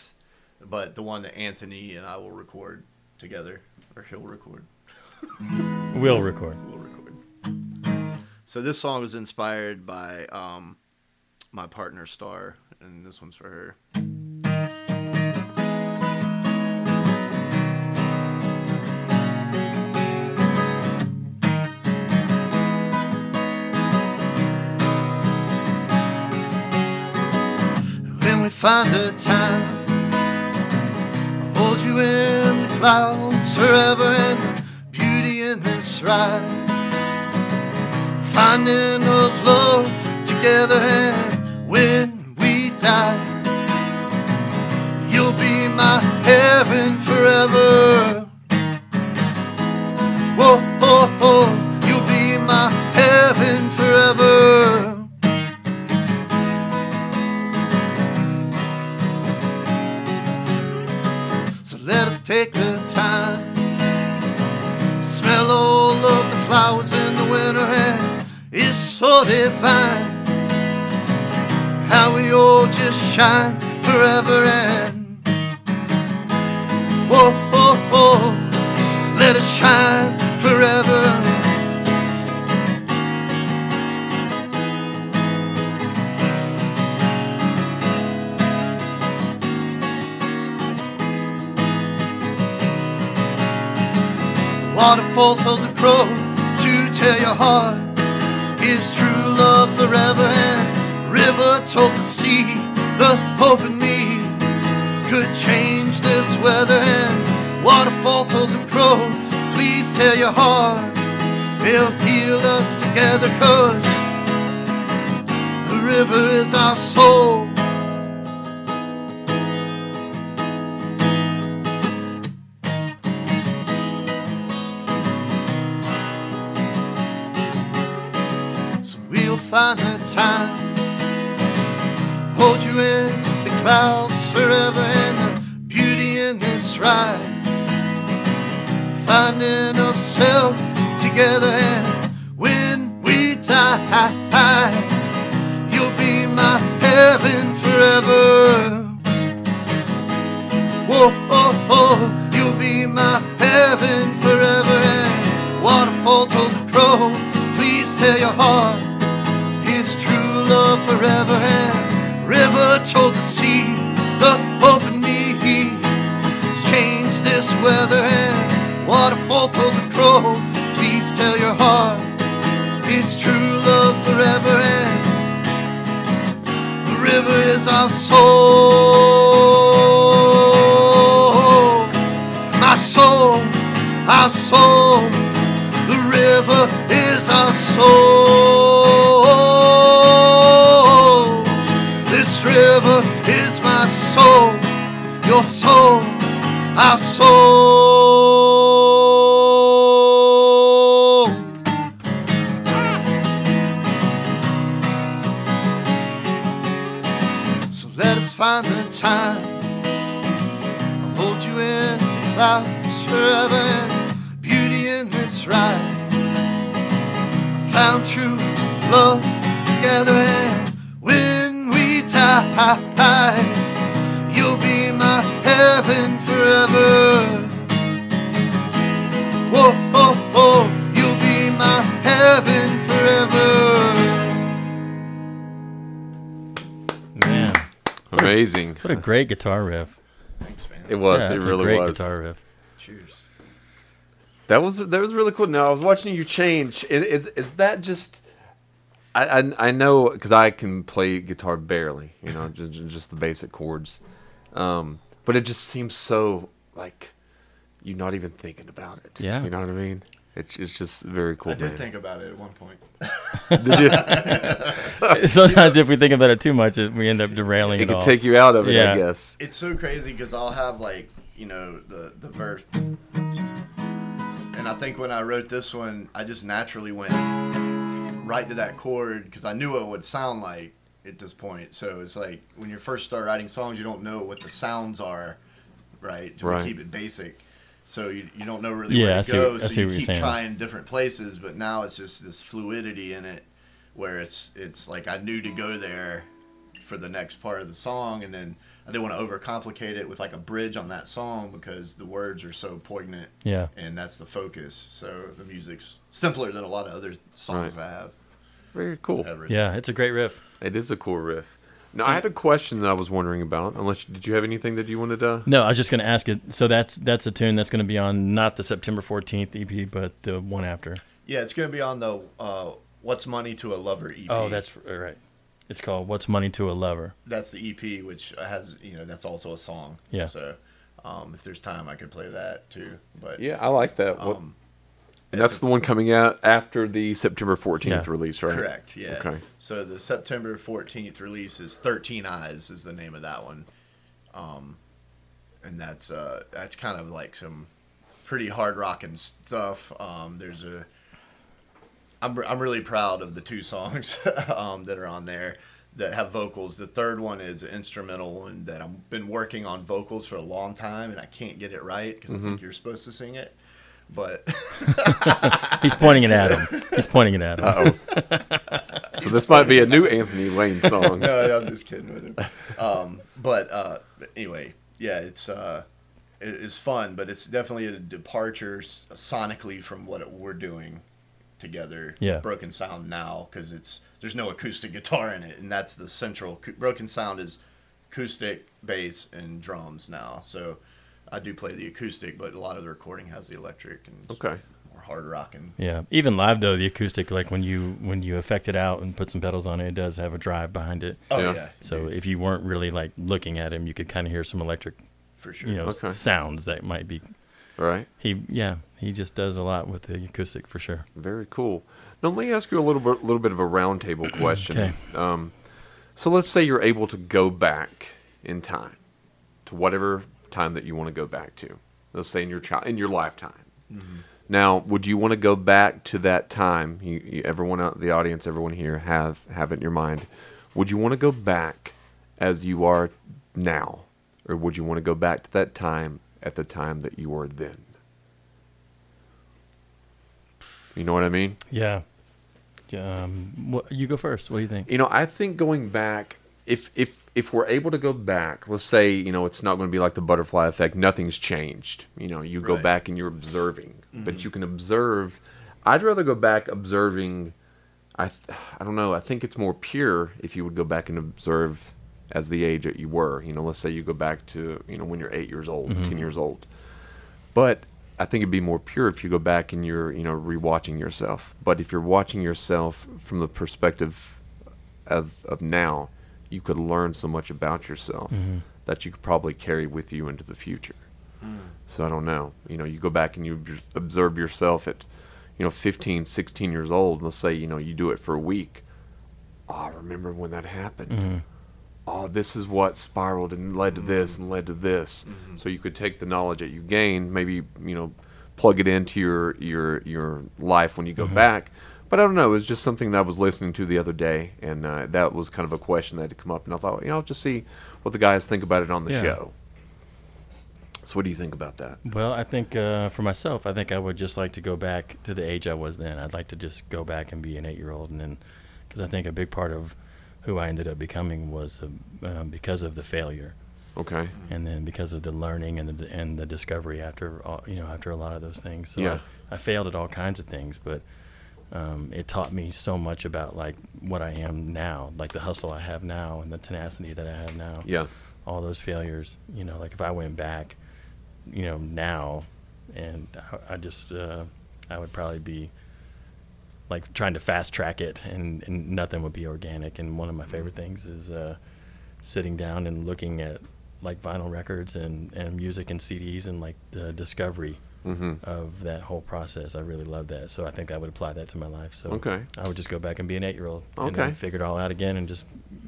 but the one that Anthony and I will record together, or he'll record. We'll record. So this song was inspired by um, my partner Star, and this one's for her. When we find a time, I'll hold you in the clouds forever and the beauty in this ride. Finding of love together so divine. How we all just shine forever and whoa, whoa, whoa, let us shine forever. Waterfall told the crow to tell your heart is true love forever. And river told the sea the hope in me could change this weather. And waterfall told the crow, please tell your heart it'll heal us together. Cause the river is our soul. Find the time. Hold you in the clouds forever and the beauty in this ride. Finding of self together forth together and when we die, you'll be my heaven forever. Whoa, whoa, whoa, you'll be my heaven forever. Man, Amazing. what a great guitar riff. It was. Yeah, it it's really a great was. guitar riff. Cheers. That was that was really cool. Now I was watching you change. Is is that just? I I, I know because I can play guitar barely. You know, just just the basic chords. Um, but it just seems so like you're not even thinking about it. Yeah. You know what I mean? It's it's just very cool. I did man. think about it at one point. Did you? Sometimes if we think about it too much, it, we end up derailing it it, could all. take you out of it. yeah. I guess. It's so crazy because I'll have like you know the the verse, and I think when I wrote this one, I just naturally went right to that chord because I knew what it would sound like at this point. So it's like when you first start writing songs, you don't know what the sounds are, right? To Right. keep it basic. So you, you don't know really Yeah, where to go. what- so you keep saying. trying different places, but now it's just this fluidity in it, where it's it's like I knew to go there for the next part of the song, and then I didn't want to overcomplicate it with like a bridge on that song because the words are so poignant, Yeah. and that's the focus. So the music's simpler than a lot of other songs Right. I have. Very cool. Yeah, it's a great riff. It is a cool riff. Now I had a question that I was wondering about. Unless did you have anything that you wanted to? No, I was just going to ask it. So that's that's a tune that's going to be on not the September 14th EP, but the one after. Yeah, it's gonna be on the uh, "What's Money to a Lover" EP. Oh, that's right. It's called "What's Money to a Lover." that's the EP, which has you know that's also a song. Yeah. So um, if there's time, I could play that too. But Yeah, I like that. What- um, and that's the one coming out after the September 14th Yeah. release, right? Correct. Yeah. Okay. So the September 14th release is 13 Eyes is the name of that one. Um, and that's uh that's kind of like some pretty hard rocking stuff. Um, there's a I'm I'm really proud of the two songs um, that are on there that have vocals. The third one is an instrumental one that I've been working on vocals for a long time and I can't get it right because I think you're supposed to sing it. But He's pointing it at him. He's pointing it at him. Uh oh. so this might be a new Anthony Wayne song. no, I'm just kidding with him. Um, but uh, anyway, yeah, it's uh, it- it's fun, but it's definitely a departure sonically from what we're doing together. Yeah. Broken Sound now because it's there's no acoustic guitar in it, and that's the central. Broken Sound is acoustic, bass, and drums now. So I do play the acoustic, but a lot of the recording has the electric and Okay. more hard rocking. Yeah, even live though, the acoustic, like when you when you effect it out and put some pedals on it, it does have a drive behind it. Oh Yeah. yeah, So if you weren't really like looking at him, you could kind of hear some electric, for sure. you know, Okay. sounds that might be. All right. He yeah, he just does a lot with the acoustic for sure. Very cool. Now let me ask you a little bit, little bit of a roundtable question. Okay. Um, so let's say you're able to go back in time to whatever time that you want to go back to. Let's say in your child in your lifetime. Now, would you want to go back to that time? You, you, everyone out the audience, everyone here, have have it in your mind. Would you want to go back as you are now, or would you want to go back to that time at the time that you were then? You know what I mean? Yeah. Yeah, Um, what, you go first. What do you think? You know, I think going back, if if if we're able to go back, let's say you know it's not going to be like the butterfly effect. Nothing's changed. You know, you go Right. back and you're observing, but mm-hmm. you can observe. I'd rather go back observing. I th- I don't know. I think it's more pure if you would go back and observe as the age that you were. You know, let's say you go back to you know when you're eight years old, ten mm-hmm. years old. But I think it'd be more pure if you go back and you're, you know, rewatching yourself. But if you're watching yourself from the perspective of of now, you could learn so much about yourself mm-hmm. that you could probably carry with you into the future. Mm. So I don't know. You know, you go back and you obs- observe yourself at, you know, 15, 16 years old. Let's say, you know, you do it for a week. Oh, I remember when that happened. Oh, this is what spiraled and led to this mm-hmm. and led to this. So you could take the knowledge that you gained, maybe, you know, plug it into your your your life when you go back. But I don't know. It was just something that I was listening to the other day, and uh, that was kind of a question that had come up, and I thought, you know, I'll just see what the guys think about it on the Yeah. show. So, what do you think about that? Well, I think uh, for myself, I think I would just like to go back to the age I was then. I'd like to just go back and be an eight-year-old, and then because I think a big part of who I ended up becoming was uh, um, because of the failure, Okay. and then because of the learning and the and the discovery after all, you know after a lot of those things. So Yeah. I, I failed at all kinds of things, but um, it taught me so much about like what I am now, like the hustle I have now and the tenacity that I have now Yeah. all those failures. You know, like if I went back, you know, now, and I, I just, uh, I would probably be like trying to fast track it, and, and nothing would be organic. And one of my favorite things is uh, sitting down and looking at like vinyl records and, and music and CDs and like the discovery Mm-hmm. of that whole process. I really love that. So I think I would apply that to my life. So Okay. I would just go back and be an eight year old and Okay. then figure it all out again and just,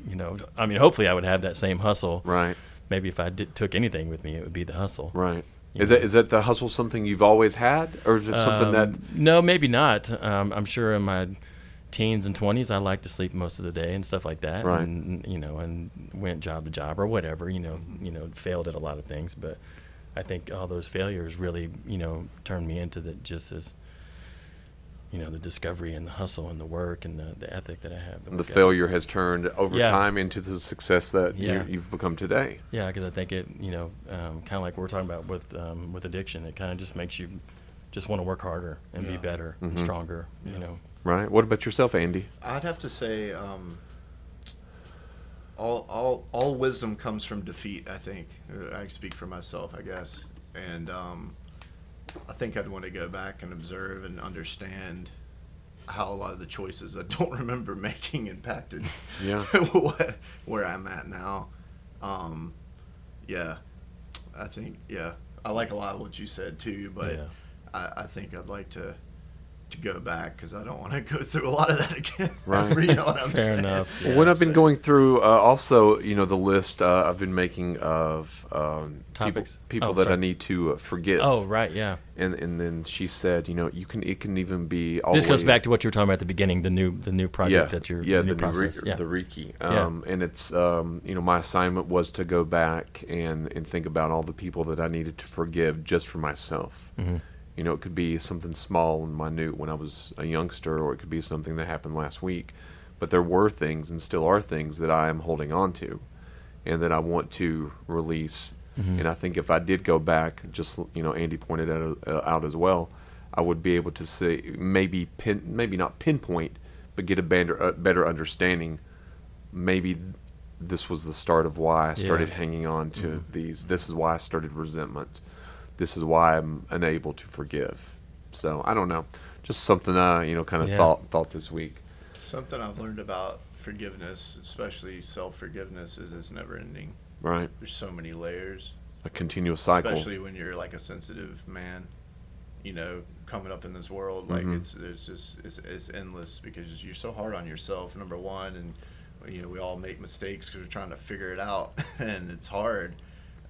you know, I mean, hopefully I would have that same hustle Right. maybe if I did, took anything with me, it would be the hustle. Right. You Is know. that is that the hustle something you've always had, or is it something that? Um, no, maybe not. Um, I'm sure in my teens and 20s, I liked to sleep most of the day and stuff like that. Right. And you know, and went job to job or whatever. You know, you know, failed at a lot of things, but I think all those failures really, you know, turned me into the just as. You know the discovery and the hustle and the work and the, the ethic that I have. The failure has turned over Yeah. time into the success that Yeah. you, you've become today. Yeah, because I think it, you know, um, kind of like we're talking about with um, with addiction, it kind of just makes you just want to work harder and be better and Mhm. stronger. You know, Right. What about yourself, Andy? I'd have to say, um, all all all wisdom comes from defeat. I think Uh, I speak for myself, I guess, and um, I think I'd want to go back and observe and understand how a lot of the choices I don't remember making impacted Yeah. what, where I'm at now. Um, yeah, I think yeah, I like a lot of what you said too, but Yeah. I, I think I'd like to to go back because I don't want to go through a lot of that again. Right. you know what I'm Fair saying? enough, Well, when I've been So- going through, uh, also, you know, the list uh, I've been making of um, Topics? people, people Oh, that I need to uh, forgive. Oh, right, yeah. and and then she said, you know, you can it can even be all This the goes way- back to what you were talking about at the beginning, the new the new project that you're yeah the new the new process. Re- yeah. the Reiki Yeah. um, and it's um, you know my assignment was to go back and and think about all the people that I needed to forgive just for myself. Mhm. You know, it could be something small and minute when I was a youngster, or it could be something that happened last week. But there were things, and still are things, that I am holding on to, and that I want to release. Mhm. And I think if I did go back, just you know, Andy pointed out, uh, out as well, I would be able to say maybe pin, maybe not pinpoint, but get a better, a better understanding. Maybe this was the start of why I started Yeah. hanging on to Mhm. these. This is why I started resentment. This is why I'm unable to forgive. So I don't know, just something I you know kind of Yeah. thought thought this week. Something I've learned about forgiveness, especially self forgiveness, is it's never ending. Right, There's so many layers, a continuous cycle. especially when you're like a sensitive man. You know, coming up in this world, like Mhm. it's it's just it's, it's endless because you're so hard on yourself. Number one, and you know we all make mistakes because we're trying to figure it out, and it's hard.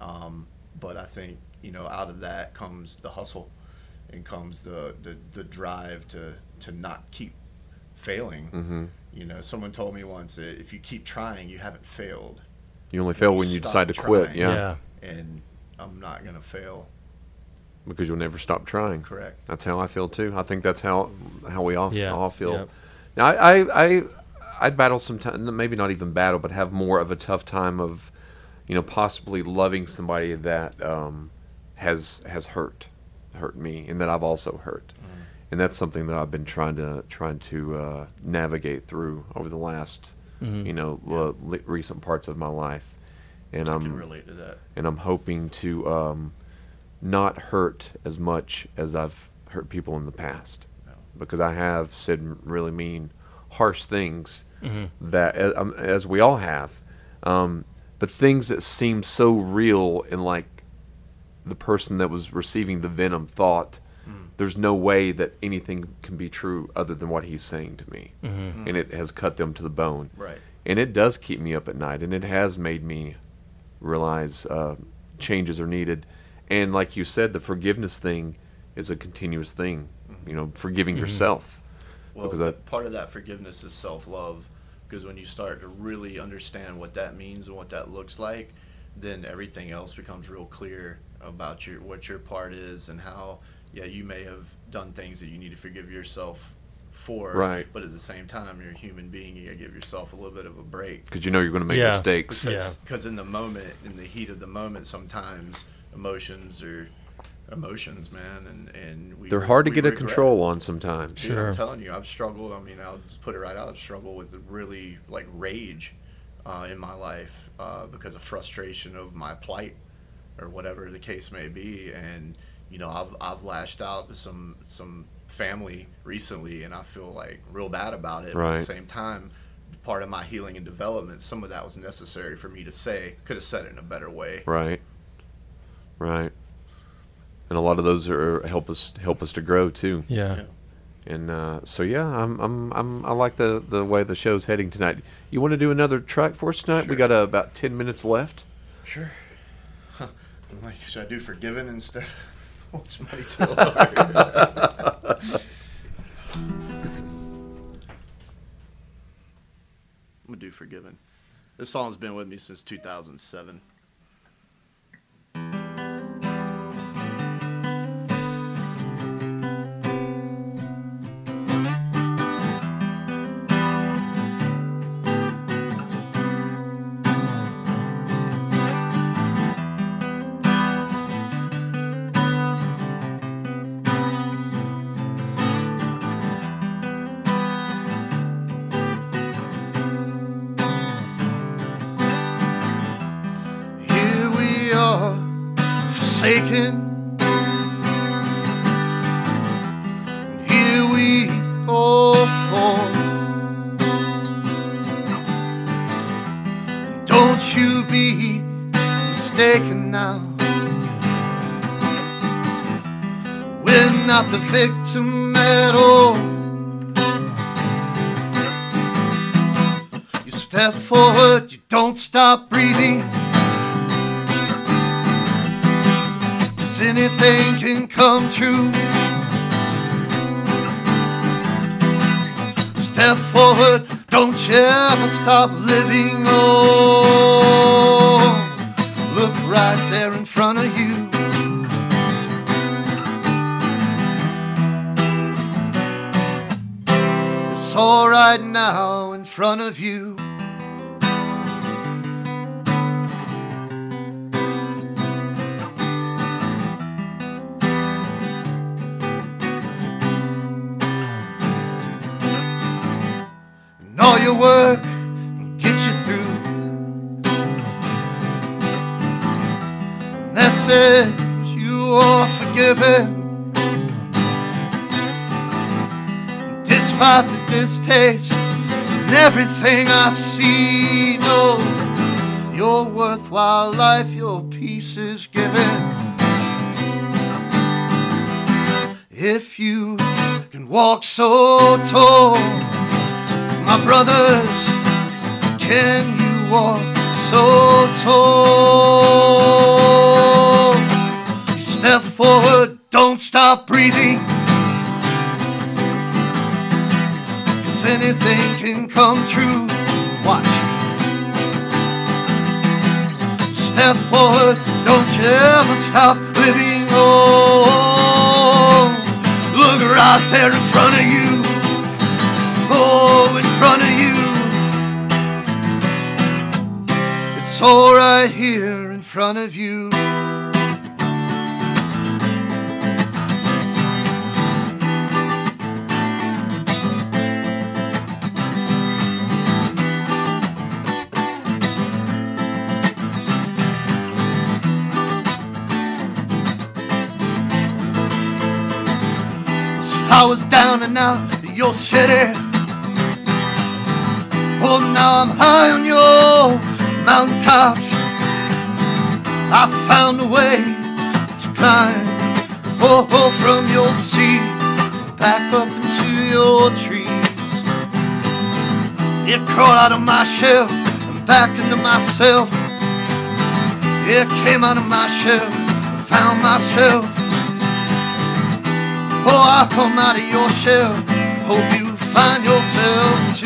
Um, but I think you know out of that comes the hustle, and comes the the, the drive to to not keep failing. hmm You know, someone told me once that if you keep trying, you haven't failed. You only fail when you decide to quit. Yeah, yeah. And I'm not gonna fail. because you'll never stop trying. Correct. That's how I feel too. I think that's how how we all Yeah, all feel. yep. Now I I I I'd battle sometimes maybe not even battle, but have more of a tough time of you know possibly loving somebody that um, has has hurt hurt me and that I've also hurt. And that's something that I've been trying to trying to uh, navigate through over the last Mhm. you know l- li- recent parts of my life. And I I'm can relate to that. and I'm hoping to um, not hurt as much as I've hurt people in the past, because I have said really mean, harsh things that uh, um, as we all have, um, but things that seem so real and like the person that was receiving the venom thought mm. there's no way that anything can be true other than what he's saying to me. Mm-hmm. And it has cut them to the bone. Right. and it does keep me up at night and it has made me realize uh, changes are needed. And like you said the forgiveness thing is a continuous thing mm-hmm. you know forgiving mm-hmm. yourself. Well, because that I, part of that forgiveness is self love. Because when you start to really understand what that means and what that looks like, then everything else becomes real clear about your what your part is and how yeah you may have done things that you need to forgive yourself for. Right. But at the same time, you're a human being. You gotta give yourself a little bit of a break. because you know you're going to make Yeah. mistakes Yeah. Because because in the moment, in the heat of the moment, sometimes emotions are emotions, man, and and we they're hard to we get a control on sometimes Dude, Sure. I'm telling you, I've struggled. I mean, I'll just put it right out. I've struggled with really like rage uh, in my life uh, because of frustration of my plight or whatever the case may be. And you know, I've I've lashed out to some some family recently, and I feel like real bad about it. But at the same time, part of my healing and development, some of that was necessary for me to say. Could have said it in a better way. Right. Right. And a lot of those are help us help us to grow too. Yeah. Yeah. And uh, so yeah, I'm, I'm I'm I like the the way the show's heading tonight. You want to do another track for us tonight? We got uh, about ten minutes left. Sure. I'm like, should I do forgiven instead? What's money to? I'm gonna do forgiven. This song's been with me since 2007. The victim at. You step forward, you don't stop breathing. Cause anything can come true. Step forward, don't you ever stop living. Oh, look right there in front of you. All right now in front of you. and all your work will get you through. Message you are forgiven. Despite the distaste and everything I see, no, your worthwhile life, your peace is given. If you can walk so tall my brothers, can you walk so tall? Step forward, don't stop breathing. Cause anything can come true. Watch. Step forward, don't you ever stop living. Oh, look right there in front of you. Oh, in front of you. It's all right here in front of you. I was down and out of your city. Well, now I'm high on your mountaintops. I found a way to climb oh, oh, from your sea back up into your trees. It crawled out of my shell and back into myself. It came out of my shell, found myself. I come out of your shell. Hope you find yourself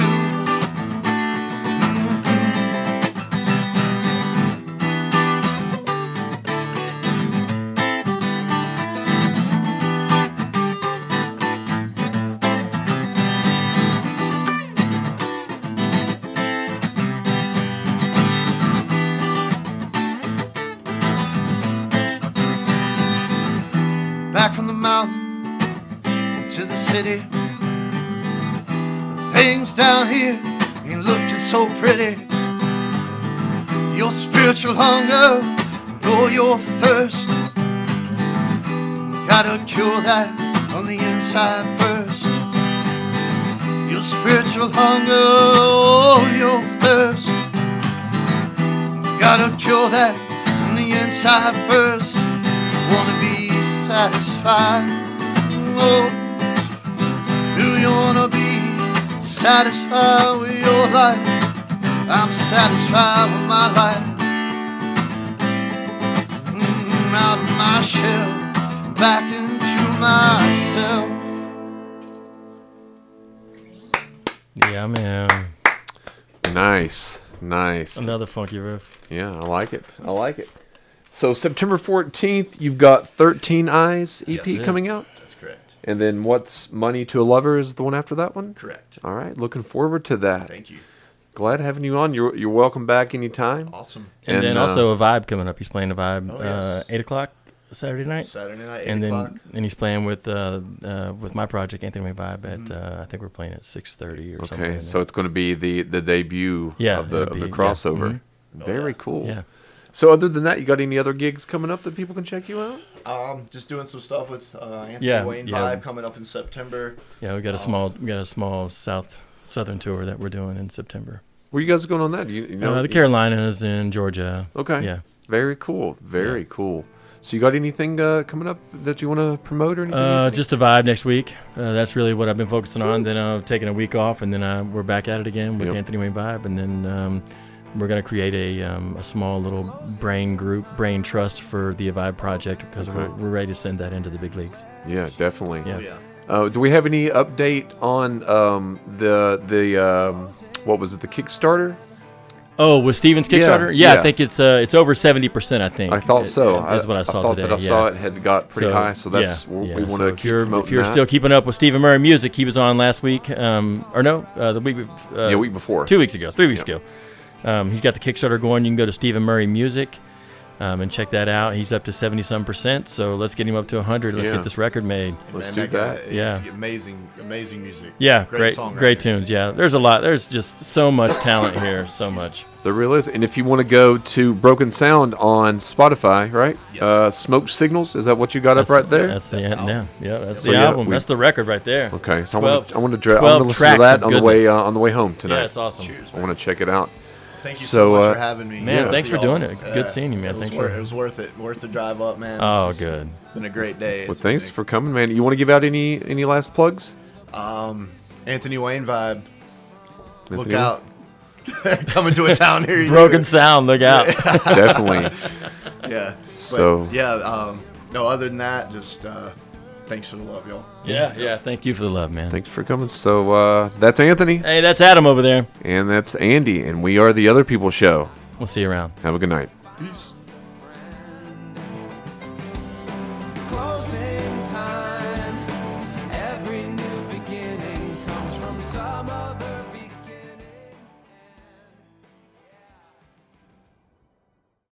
That on the inside first. Your spiritual hunger, oh, your thirst. Gotta cure that on the inside first. Wanna be satisfied? Oh, do you wanna be satisfied with your life? I'm satisfied with my life. Mm, out of my shell, back into myself. Yeah, man. Nice, nice. Another funky riff. Yeah, I like it. I like it. So September 14th, you've got 13 Eyes EP Yes. coming out. That's correct. And then what's Money to a Lover is the one after that one? Correct. All right, looking forward to that. Thank you. Glad having you on. You're, you're welcome back anytime. Awesome. And, And, then uh, also a vibe coming up. He's playing a vibe Oh, uh, eight o'clock Saturday night. Saturday night, 8 and then o'clock. and he's playing with uh, uh, with my project Anthony Wayne Vibe at uh, I think we're playing at six thirty or something. Mm-hmm. Okay, so it's going to be the, the debut Yeah, of the, it'll of the be- yeah. crossover. Mhm. Very cool. yeah. So other than that, you got any other gigs coming up that people can check you out? Um, just doing some stuff with uh, Anthony Yeah, Wayne yeah. Vibe coming up in September. Yeah, we got Oh. a small we got a small south southern tour that we're doing in September. Where you guys going on that? You, you know uh, the Carolinas and Georgia. Okay. Yeah. Very cool. Very cool. So you got anything uh, coming up that you want to promote or anything? Uh, just a vibe next week. Uh, that's really what I've been focusing on. Then uh, taking a week off, and then uh, we're back at it again with Yep. Anthony Wayne Vibe, and then um, we're gonna create a um, a small little brain group, brain trust for the Vibe project because we're, we're ready to send that into the big leagues. yeah, definitely. Yeah. Oh, yeah. Uh, do we have any update on um, the the um, what was it the Kickstarter? Oh, with Steven's Kickstarter? Yeah, yeah. I think it's uh, it's over seventy percent. I think. I thought so. That's what I saw I thought today. that I yeah. saw it had got pretty high, so that's yeah, we yeah. want So to keep you're, promoting if you're that. still keeping up with Stephen Murray music, he was on last week, um, or no, uh, the week, uh, yeah, week before. two weeks ago, three weeks Yeah. ago. Um, he's got the Kickstarter going. You can go to Stephen Murray Music um, and check that out. He's up to seventy some percent. So let's get him up to hundred. Let's Yeah. get this record made. Let's Man, do guy that. is Yeah. Amazing, amazing music. Yeah, great, songwriter. great tunes. Yeah, there's a lot. There's just so much talent here. So much. There really is. And if you want to go to Broken Sound on Spotify, right? Yes. Uh, Smoke Signals, is that what you got That's, up right there? That's the That's the yeah, album. yeah. That's So, the yeah, album. we- that's the record right there. Okay, so I 12 want to I want to dra- I 12 want to listen to tracks that on the way uh, on the way home tonight. Yeah, it's awesome. Cheers. I want to check it out. Thank you So, so, much uh, for having me. Man, Yeah. thanks for doing it. Good seeing you, man. It was, Thanks worth, for- it was worth it. Worth the drive up, man. Oh, It's just good. Been a great day. Well, It's been thanks for coming, man. You want to give out any any last plugs? Um, Anthony Wayne vibe. Look Anthony? out. Coming to a town near you. Broken sound. Look out. Definitely. Yeah. But, So- yeah. Um, no, other than that, just uh, thanks for the love, y'all. yeah, yeah. Thank you for the love, man. Thanks for coming. So uh, that's Anthony, Hey, that's Adam over there. and that's Andy, and we are the Other People Show. We'll see you around. Have a good night.